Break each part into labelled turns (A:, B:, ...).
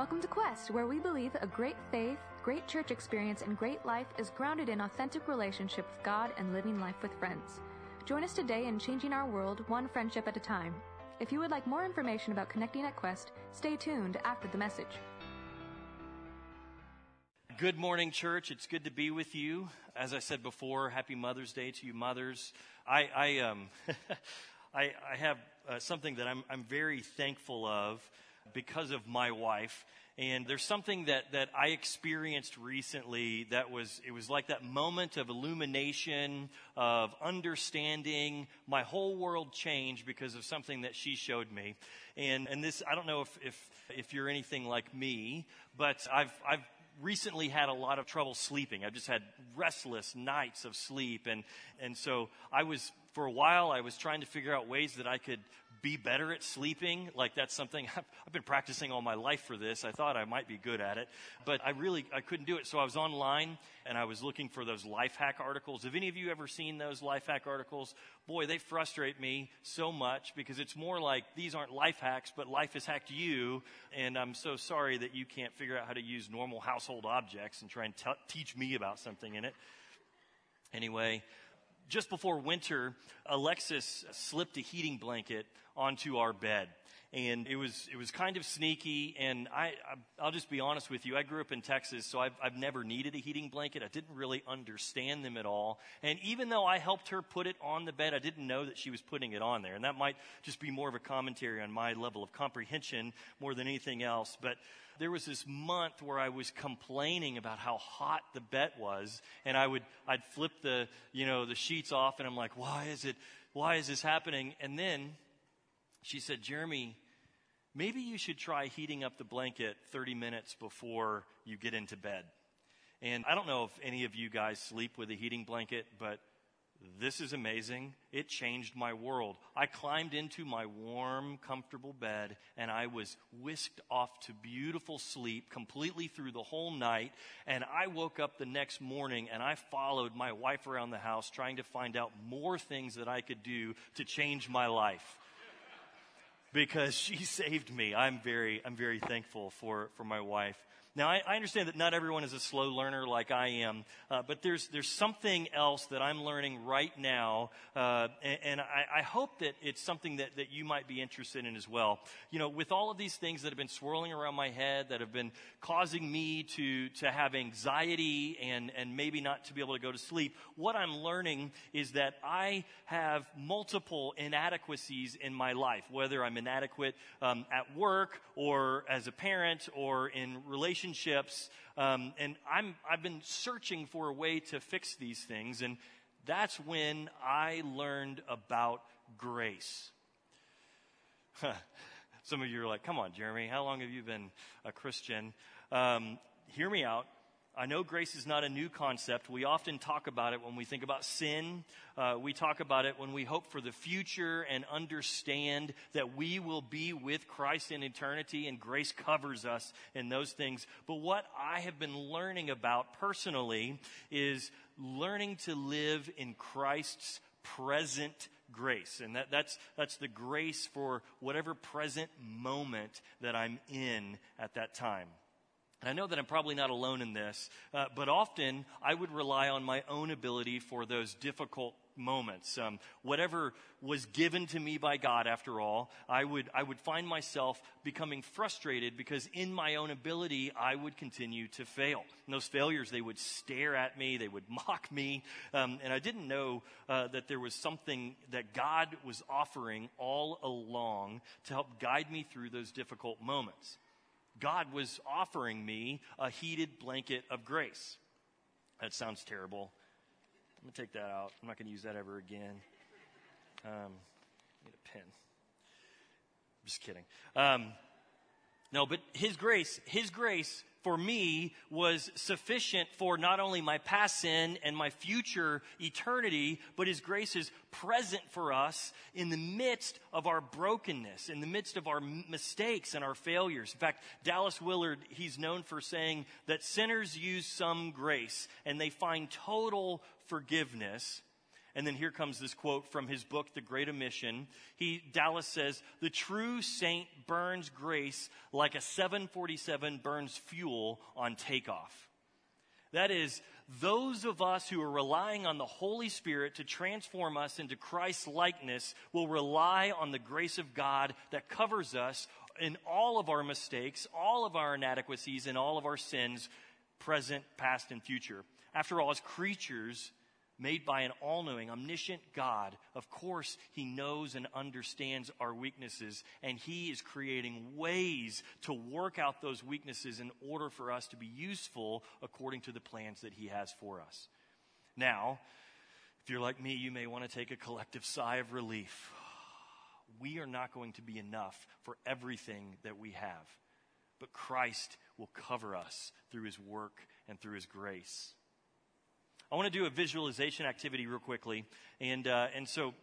A: Welcome to Quest, where we believe a great faith, great church experience, and great life is grounded in authentic relationship with God and living life with friends. Join us today in changing our world one friendship at a time. If you would like more information about connecting at Quest, stay tuned after the message.
B: Good morning, church. It's good to be with you. As I said before, happy Mother's Day to you mothers. I, I, um, I, I have uh, something that I'm, I'm very thankful of because of my wife. And there's something that, that I experienced recently that was, it was like that moment of illumination, of understanding. My whole world changed because of something that she showed me. And, and this, I don't know if, if, if you're anything like me, but I've, I've recently had a lot of trouble sleeping. I've just had restless nights of sleep. And, and so I was, for a while, I was trying to figure out ways that I could be better at sleeping. Like that's something I've, I've, been practicing all my life for this. I thought I might be good at it, but I really, I couldn't do it. So I was online and I was looking for those life hack articles. Have any of you ever seen those life hack articles? Boy, they frustrate me so much because it's more like these aren't life hacks, but life has hacked you. And I'm so sorry that you can't figure out how to use normal household objects and try and t- teach me about something in it. Anyway, just before winter, Alexis slipped a heating blanket onto our bed. And it was, it was kind of sneaky. And I, I'll just be honest with you. I grew up in Texas, so I've, I've never needed a heating blanket. I didn't really understand them at all. And even though I helped her put it on the bed, I didn't know that she was putting it on there. And that might just be more of a commentary on my level of comprehension more than anything else. But there was this month where I was complaining about how hot the bed was, and I would I'd flip the you know the sheets off, and I'm like, why is it? Why is this happening? And then she said, Jeremy, maybe you should try heating up the blanket 30 minutes before you get into bed. And I don't know if any of you guys sleep with a heating blanket, but this is amazing. It changed my world. I climbed into my warm, comfortable bed and I was whisked off to beautiful sleep completely through the whole night. And I woke up the next morning and I followed my wife around the house trying to find out more things that I could do to change my life. Because she saved me. I'm very, I'm very thankful for, for my wife. Now, I, I, understand that not everyone is a slow learner like I am, uh, but there's, there's something else that I'm learning right now, uh, and, and I, I, hope that it's something that, that you might be interested in as well. You know, with all of these things that have been swirling around my head, that have been causing me to, to have anxiety and, and maybe not to be able to go to sleep, what I'm learning is that I have multiple inadequacies in my life, whether I'm inadequate um, at work or as a parent or in relationships relationships. Um, and I'm, I've been searching for a way to fix these things. And that's when I learned about grace. Some of you are like, come on, Jeremy, how long have you been a Christian? Um, hear me out. I know grace is not a new concept. We often talk about it when we think about sin. Uh, we talk about it when we hope for the future and understand that we will be with Christ in eternity, and grace covers us in those things. But what I have been learning about personally is learning to live in Christ's present grace. And that, that's, that's the grace for whatever present moment that I'm in at that time. I know that I'm probably not alone in this, uh, but often I would rely on my own ability for those difficult moments. Um, whatever was given to me by God, after all, I would, I would find myself becoming frustrated because in my own ability, I would continue to fail. And those failures, they would stare at me, they would mock me, um, and I didn't know uh, that there was something that God was offering all along to help guide me through those difficult moments. God was offering me a heated blanket of grace. That sounds terrible. I'm going to take that out. I'm not going to use that ever again. Um, need a pen. I'm just kidding. Um, no, but His grace, His grace for me was sufficient for not only my past sin and my future eternity, but His grace is present for us in the midst of our brokenness, in the midst of our mistakes and our failures. In fact, Dallas Willard, he's known for saying that sinners use some grace and they find total forgiveness And then here comes this quote from his book, The Great Omission. He, Dallas says, the true saint burns grace like a 747 burns fuel on takeoff. That is, those of us who are relying on the Holy Spirit to transform us into Christ's likeness will rely on the grace of God that covers us in all of our mistakes, all of our inadequacies, and all of our sins, present, past, and future. After all, as creatures, made by an all knowing, omniscient God, of course, He knows and understands our weaknesses, and He is creating ways to work out those weaknesses in order for us to be useful according to the plans that He has for us. Now, if you're like me, you may want to take a collective sigh of relief. We are not going to be enough for everything that we have, but Christ will cover us through His work and through His grace. I want to do a visualization activity real quickly. And, uh, and so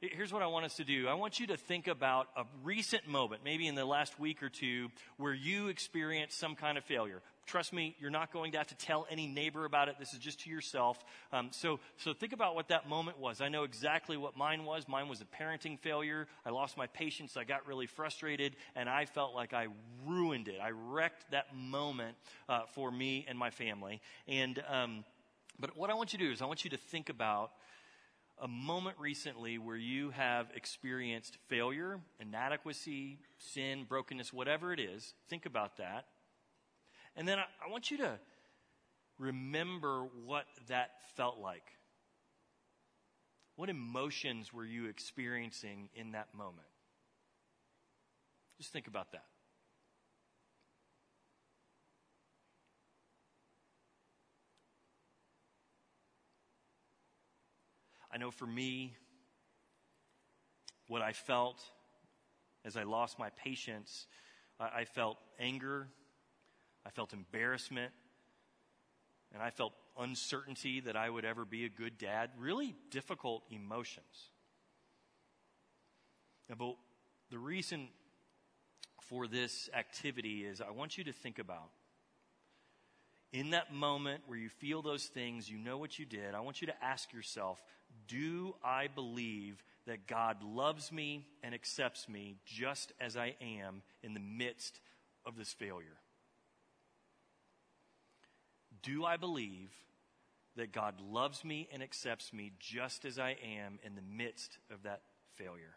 B: here's what I want us to do. I want you to think about a recent moment, maybe in the last week or two, where you experienced some kind of failure. Trust me, you're not going to have to tell any neighbor about it. This is just to yourself. Um, so, so think about what that moment was. I know exactly what mine was. Mine was a parenting failure. I lost my patience. I got really frustrated, and I felt like I ruined it. I wrecked that moment uh, for me and my family. And um, but what I want you to do is I want you to think about a moment recently where you have experienced failure, inadequacy, sin, brokenness, whatever it is. Think about that. And then I, I want you to remember what that felt like. What emotions were you experiencing in that moment? Just think about that. I know for me, what I felt as I lost my patience, I, felt anger, I felt embarrassment, and I felt uncertainty that I would ever be a good dad. Really difficult emotions. But the reason for this activity is I want you to think about in that moment where you feel those things, you know what you did, I want you to ask yourself do I believe that God loves me and accepts me just as I am in the midst of this failure? Do I believe that God loves me and accepts me just as I am in the midst of that failure?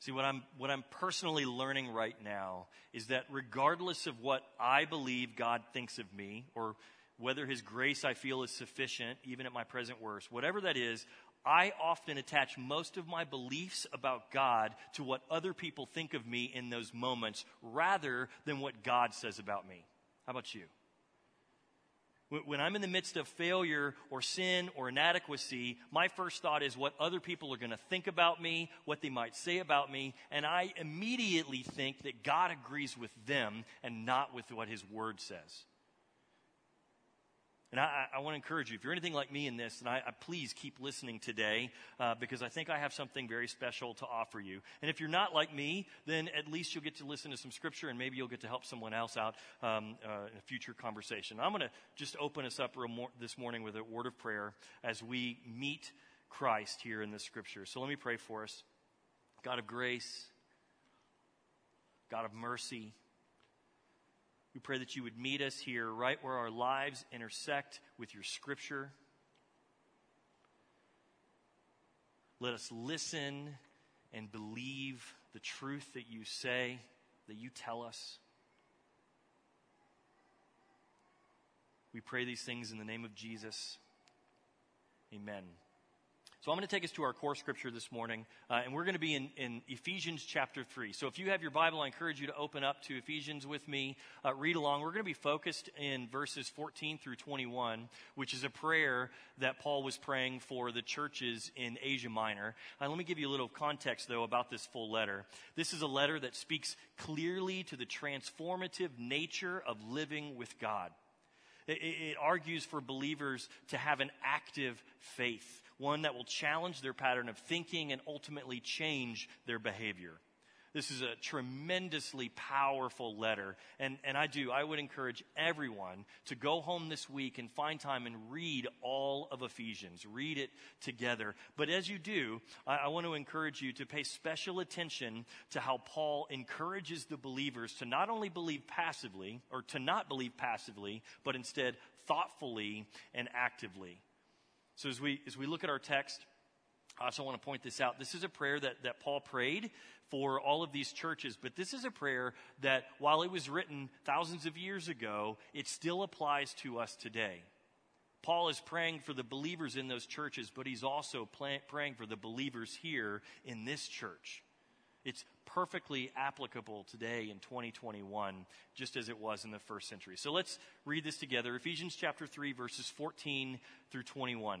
B: See, what I'm, what I'm personally learning right now is that regardless of what I believe God thinks of me, or whether His grace I feel is sufficient, even at my present worst, whatever that is, I often attach most of my beliefs about God to what other people think of me in those moments rather than what God says about me. How about you? When I'm in the midst of failure or sin or inadequacy, my first thought is what other people are going to think about me, what they might say about me, and I immediately think that God agrees with them and not with what His Word says. And I, I want to encourage you, if you're anything like me in this, and I, I please keep listening today uh, because I think I have something very special to offer you. And if you're not like me, then at least you'll get to listen to some scripture and maybe you'll get to help someone else out um, uh, in a future conversation. I'm going to just open us up this morning with a word of prayer as we meet Christ here in this scripture. So let me pray for us. God of grace, God of mercy, we pray that you would meet us here right where our lives intersect with your scripture. Let us listen and believe the truth that you say, that you tell us. We pray these things in the name of Jesus. Amen. So I'm going to take us to our core scripture this morning, uh, and we're going to be in, in, Ephesians chapter 3. So if you have your Bible, I encourage you to open up to Ephesians with me, uh, read along. We're going to be focused in verses 14 through 21, which is a prayer that Paul was praying for the churches in Asia Minor. Uh, let me give you a little context, though, about this full letter. This is a letter that speaks clearly to the transformative nature of living with God. It, it argues for believers to have an active faith one that will challenge their pattern of thinking and ultimately change their behavior. This is a tremendously powerful letter. And, and I do, I would encourage everyone to go home this week and find time and read all of Ephesians. Read it together. But as you do, I, I want to encourage you to pay special attention to how Paul encourages the believers to not only believe passively, or to not believe passively, but instead thoughtfully and actively. So as we, as we look at our text, I also want to point this out. This is a prayer that, that Paul prayed for all of these churches, but this is a prayer that while it was written thousands of years ago, it still applies to us today. Paul is praying for the believers in those churches, but he's also praying for the believers here in this church. It's perfectly applicable today in 2021, just as it was in the first century. So let's read this together Ephesians chapter 3, verses 14 through 21.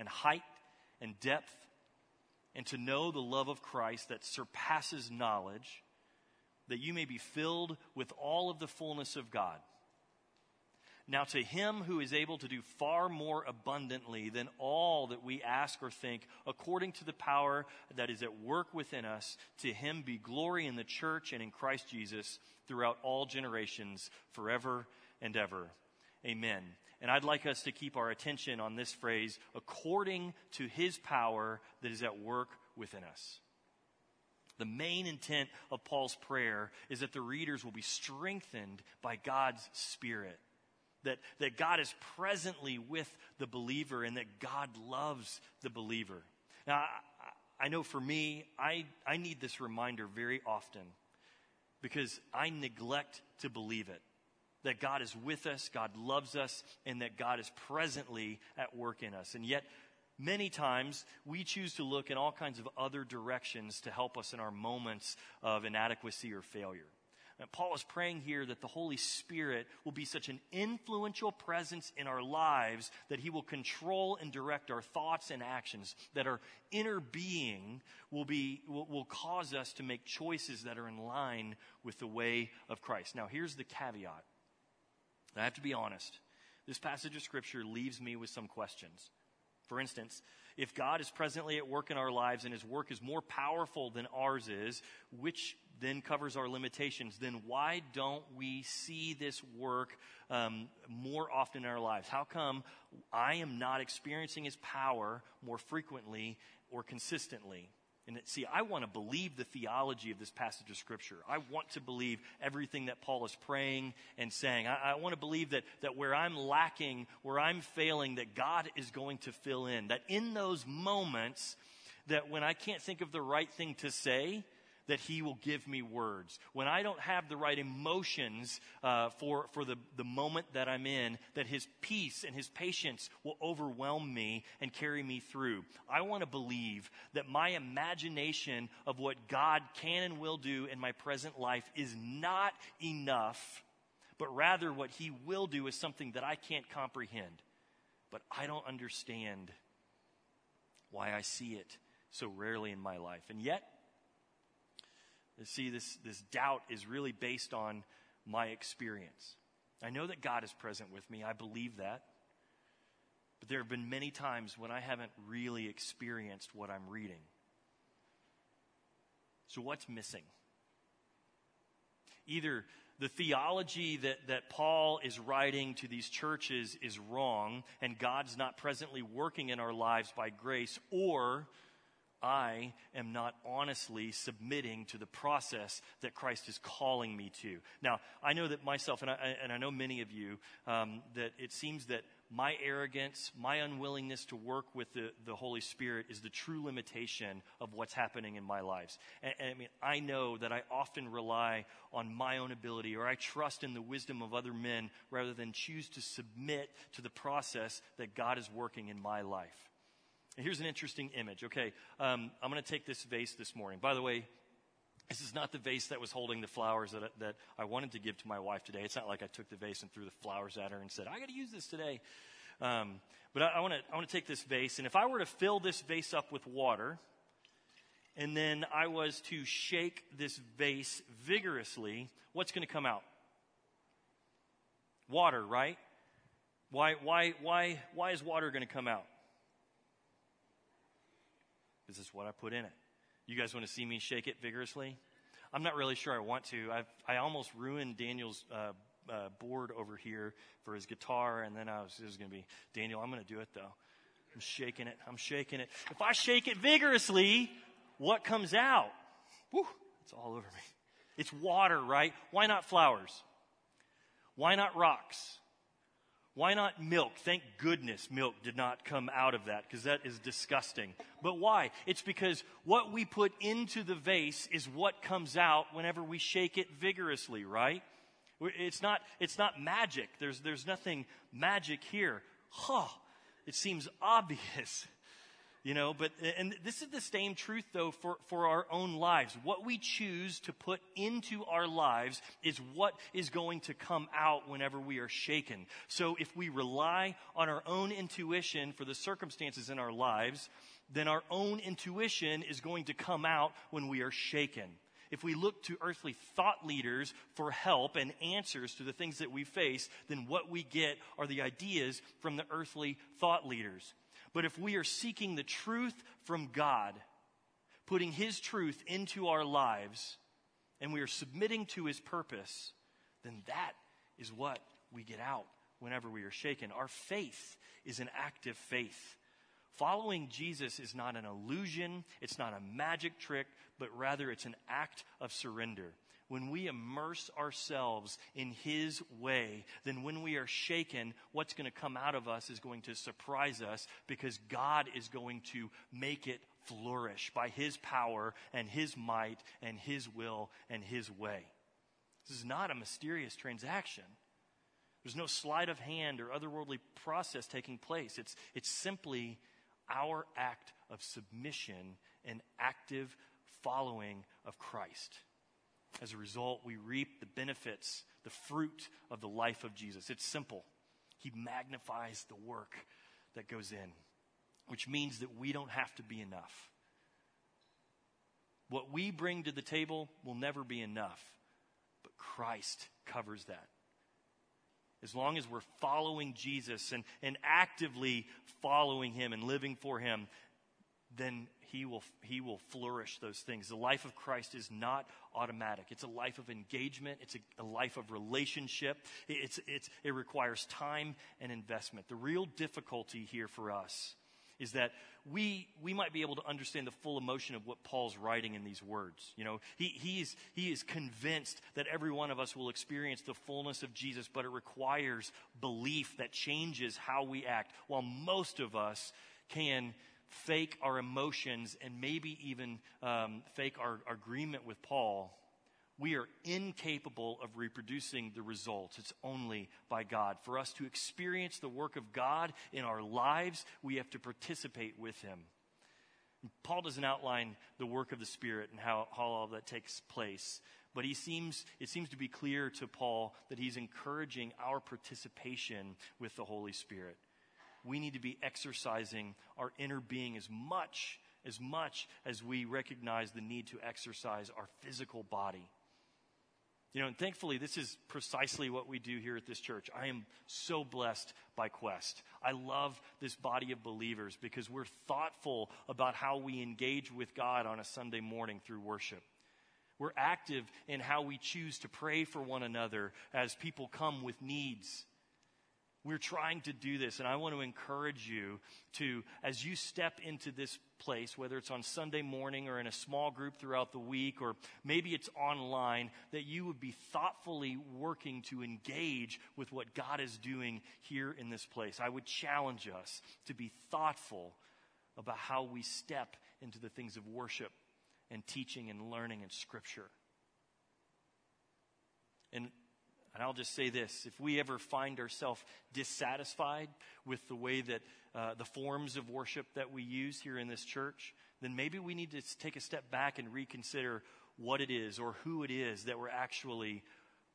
B: and height and depth, and to know the love of Christ that surpasses knowledge, that you may be filled with all of the fullness of God. Now, to him who is able to do far more abundantly than all that we ask or think, according to the power that is at work within us, to him be glory in the church and in Christ Jesus throughout all generations, forever and ever. Amen. And I'd like us to keep our attention on this phrase, according to his power that is at work within us. The main intent of Paul's prayer is that the readers will be strengthened by God's Spirit. That, that God is presently with the believer and that God loves the believer. Now, I, know for me, I, I need this reminder very often because I neglect to believe it that God is with us, God loves us, and that God is presently at work in us. And yet, many times, we choose to look in all kinds of other directions to help us in our moments of inadequacy or failure. And Paul is praying here that the Holy Spirit will be such an influential presence in our lives that he will control and direct our thoughts and actions, that our inner being will, be, will, will cause us to make choices that are in line with the way of Christ. Now, here's the caveat I have to be honest. This passage of Scripture leaves me with some questions. For instance, if God is presently at work in our lives and his work is more powerful than ours is, which then covers our limitations, then why don't we see this work um, more often in our lives? How come I am not experiencing his power more frequently or consistently? And see, I want to believe the theology of this passage of Scripture. I want to believe everything that Paul is praying and saying. I, I, want to believe that, that where I'm lacking, where I'm failing, that God is going to fill in. That in those moments, that when I can't think of the right thing to say, that He will give me words. When I don't have the right emotions uh, for, for the, the moment that I'm in, that His peace and His patience will overwhelm me and carry me through. I want to believe that my imagination of what God can and will do in my present life is not enough, but rather what He will do is something that I can't comprehend. But I don't understand why I see it so rarely in my life. And yet, see, this, this doubt is really based on my experience. I know that God is present with me. I believe that. But there have been many times when I haven't really experienced what I'm reading. So, what's missing? Either the theology that, that Paul is writing to these churches is wrong, and God's not presently working in our lives by grace, or I am not honestly submitting to the process that Christ is calling me to. Now, I know that myself, and I, and I know many of you, um, that it seems that my arrogance, my unwillingness to work with the, the Holy Spirit is the true limitation of what's happening in my lives. And, and I mean, I know that I often rely on my own ability or I trust in the wisdom of other men rather than choose to submit to the process that God is working in my life. Here's an interesting image. Okay, um, I'm going to take this vase this morning. By the way, This is not the vase that was holding the flowers that, that I wanted to give to my wife today. It's not like I took the vase and threw the flowers at her and said, I got to use this today. Um, but I, I want to I want to take this vase, and if I were to fill this vase up with water, and then I was to shake this vase vigorously, what's going to come out? Water, right? Why, why, why, why is water going to come out? This is what I put in it. You guys want to see me shake it vigorously? I'm not really sure I want to. I've, I almost ruined Daniel's uh, uh, board over here for his guitar, and then I was, was going to be, Daniel, I'm going to do it though. I'm shaking it. I'm shaking it. If I shake it vigorously, what comes out? Whew, it's all over me. It's water, right? Why not flowers? Why not rocks? Why not milk? Thank goodness milk did not come out of that because that is disgusting. But why? It's because what we put into the vase is what comes out whenever we shake it vigorously, right? It's not, it's not magic. There's, there's nothing magic here. Huh. It seems obvious. You know, but, and this is the same truth though for, for our own lives. What we choose to put into our lives is what is going to come out whenever we are shaken. So if we rely on our own intuition for the circumstances in our lives, then our own intuition is going to come out when we are shaken. If we look to earthly thought leaders for help and answers to the things that we face, then what we get are the ideas from the earthly thought leaders. But if we are seeking the truth from God, putting His truth into our lives, and we are submitting to His purpose, then that is what we get out whenever we are shaken. Our faith is an active faith. Following Jesus is not an illusion, it's not a magic trick, but rather it's an act of surrender when we immerse ourselves in His way, then when we are shaken, what's going to come out of us is going to surprise us because God is going to make it flourish by His power and His might and His will and His way. This is not a mysterious transaction. There's no sleight of hand or otherworldly process taking place. It's, it's simply our act of submission and active following of Christ. As a result, we reap the benefits, the fruit of the life of Jesus. It's simple. He magnifies the work that goes in, which means that we don't have to be enough. What we bring to the table will never be enough, but Christ covers that. As long as we're following Jesus and, and actively following Him and living for Him, then he will, he will flourish those things. The life of Christ is not automatic. It's a life of engagement. It's a, a life of relationship. It's, it's, it requires time and investment. The real difficulty here for us is that we, we might be able to understand the full emotion of what Paul's writing in these words. You know, he, he's, he is convinced that every one of us will experience the fullness of Jesus, but it requires belief that changes how we act, while most of us can fake our emotions and maybe even um, fake our, our agreement with Paul, we are incapable of reproducing the results. It's only by God. For us to experience the work of God in our lives, we have to participate with Him. Paul doesn't outline the work of the Spirit and how, how all that takes place, but he seems, it seems to be clear to Paul that he's encouraging our participation with the Holy Spirit we need to be exercising our inner being as much, as much as we recognize the need to exercise our physical body. You know, and thankfully, this is precisely what we do here at this church. I am so blessed by Quest. I love this body of believers because we're thoughtful about how we engage with God on a Sunday morning through worship. We're active in how we choose to pray for one another as people come with needs. We're trying to do this, and I want to encourage you to, as you step into this place, whether it's on Sunday morning or in a small group throughout the week, or maybe it's online, that you would be thoughtfully working to engage with what God is doing here in this place. I would challenge us to be thoughtful about how we step into the things of worship and teaching and learning and scripture. And and I'll just say this if we ever find ourselves dissatisfied with the way that uh, the forms of worship that we use here in this church, then maybe we need to take a step back and reconsider what it is or who it is that we're actually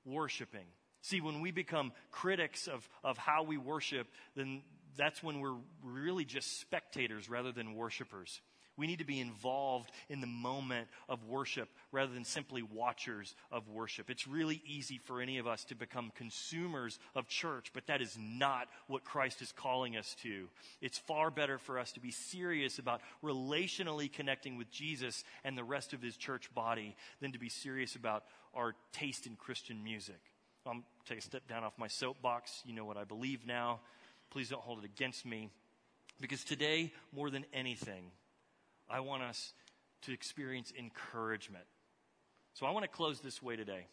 B: worshiping. See, when we become critics of, of how we worship, then that's when we're really just spectators rather than worshipers. We need to be involved in the moment of worship rather than simply watchers of worship. It's really easy for any of us to become consumers of church, but that is not what Christ is calling us to. It's far better for us to be serious about relationally connecting with Jesus and the rest of his church body than to be serious about our taste in Christian music. I'm take a step down off my soapbox. You know what I believe now. Please don't hold it against me. Because today, more than anything, I want us to experience encouragement. So I want to close this way today.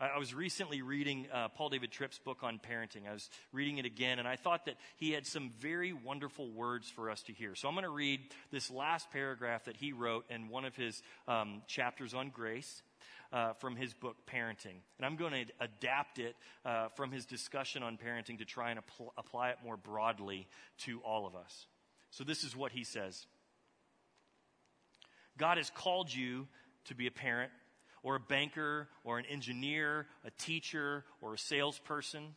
B: I was recently reading uh, Paul David Tripp's book on parenting. I was reading it again, and I thought that he had some very wonderful words for us to hear. So I'm going to read this last paragraph that he wrote in one of his um, chapters on grace. Uh, from his book Parenting. And I'm going to adapt it uh, from his discussion on parenting to try and apl- apply it more broadly to all of us. So this is what he says God has called you to be a parent or a banker or an engineer, a teacher or a salesperson.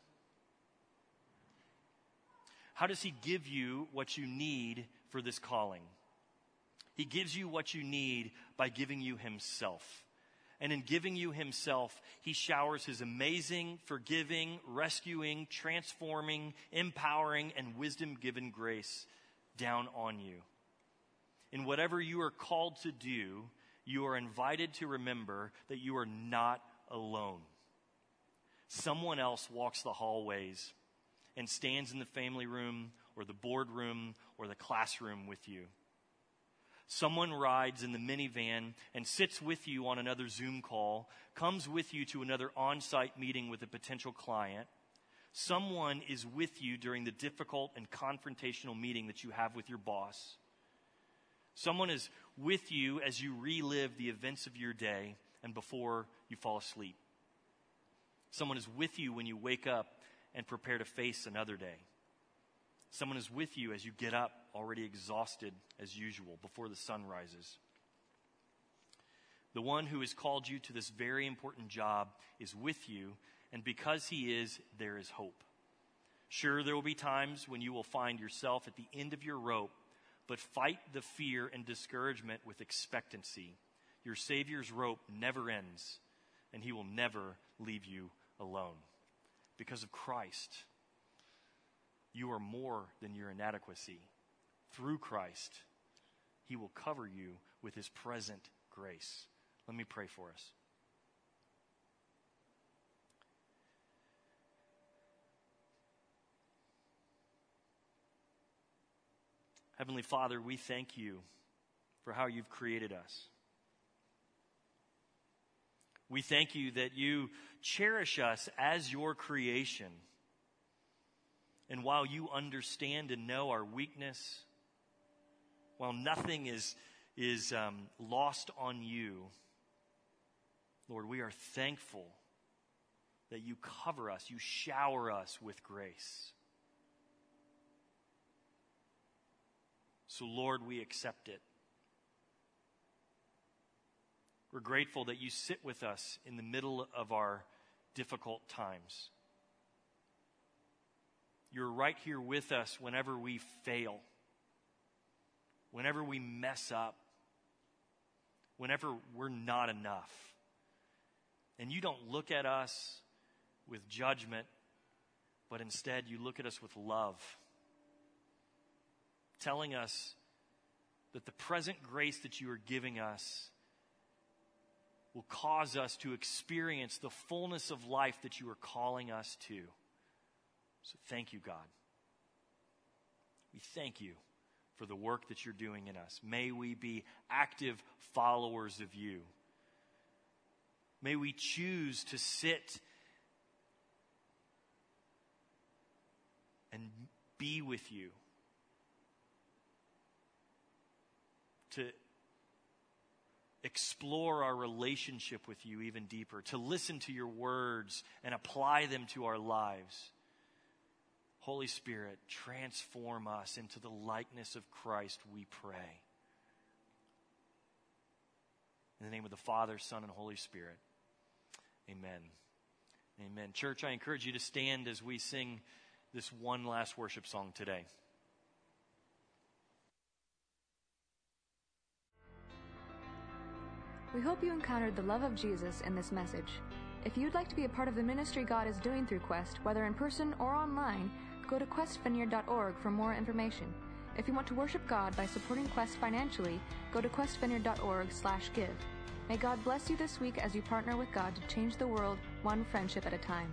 B: How does He give you what you need for this calling? He gives you what you need by giving you Himself. And in giving you Himself, He showers His amazing, forgiving, rescuing, transforming, empowering, and wisdom given grace down on you. In whatever you are called to do, you are invited to remember that you are not alone. Someone else walks the hallways and stands in the family room or the boardroom or the classroom with you. Someone rides in the minivan and sits with you on another Zoom call, comes with you to another on site meeting with a potential client. Someone is with you during the difficult and confrontational meeting that you have with your boss. Someone is with you as you relive the events of your day and before you fall asleep. Someone is with you when you wake up and prepare to face another day. Someone is with you as you get up already exhausted as usual before the sun rises. The one who has called you to this very important job is with you, and because he is, there is hope. Sure, there will be times when you will find yourself at the end of your rope but fight the fear and discouragement with expectancy. Your Savior's rope never ends, and He will never leave you alone. Because of Christ, you are more than your inadequacy. Through Christ, He will cover you with His present grace. Let me pray for us. Heavenly Father, we thank you for how you've created us. We thank you that you cherish us as your creation. And while you understand and know our weakness, while nothing is, is um, lost on you, Lord, we are thankful that you cover us, you shower us with grace. So, Lord, we accept it. We're grateful that you sit with us in the middle of our difficult times. You're right here with us whenever we fail, whenever we mess up, whenever we're not enough. And you don't look at us with judgment, but instead you look at us with love telling us that the present grace that you are giving us will cause us to experience the fullness of life that you are calling us to. So thank you, God. We thank you for the work that you're doing in us. May we be active followers of you. May we choose to sit and be with you. to explore our relationship with you even deeper, to listen to your words and apply them to our lives. Holy Spirit, transform us into the likeness of Christ, we pray. In the name of the Father, Son, and Holy Spirit. Amen. Amen. Church, I encourage you to stand as we sing this one last worship song today.
A: We hope you encountered the love of Jesus in this message. If you'd like to be a part of the ministry God is doing through Quest, whether in person or online, go to questvineyard.org for more information. If you want to worship God by supporting Quest financially, go to questvineyard.org/give. May God bless you this week as you partner with God to change the world one friendship at a time.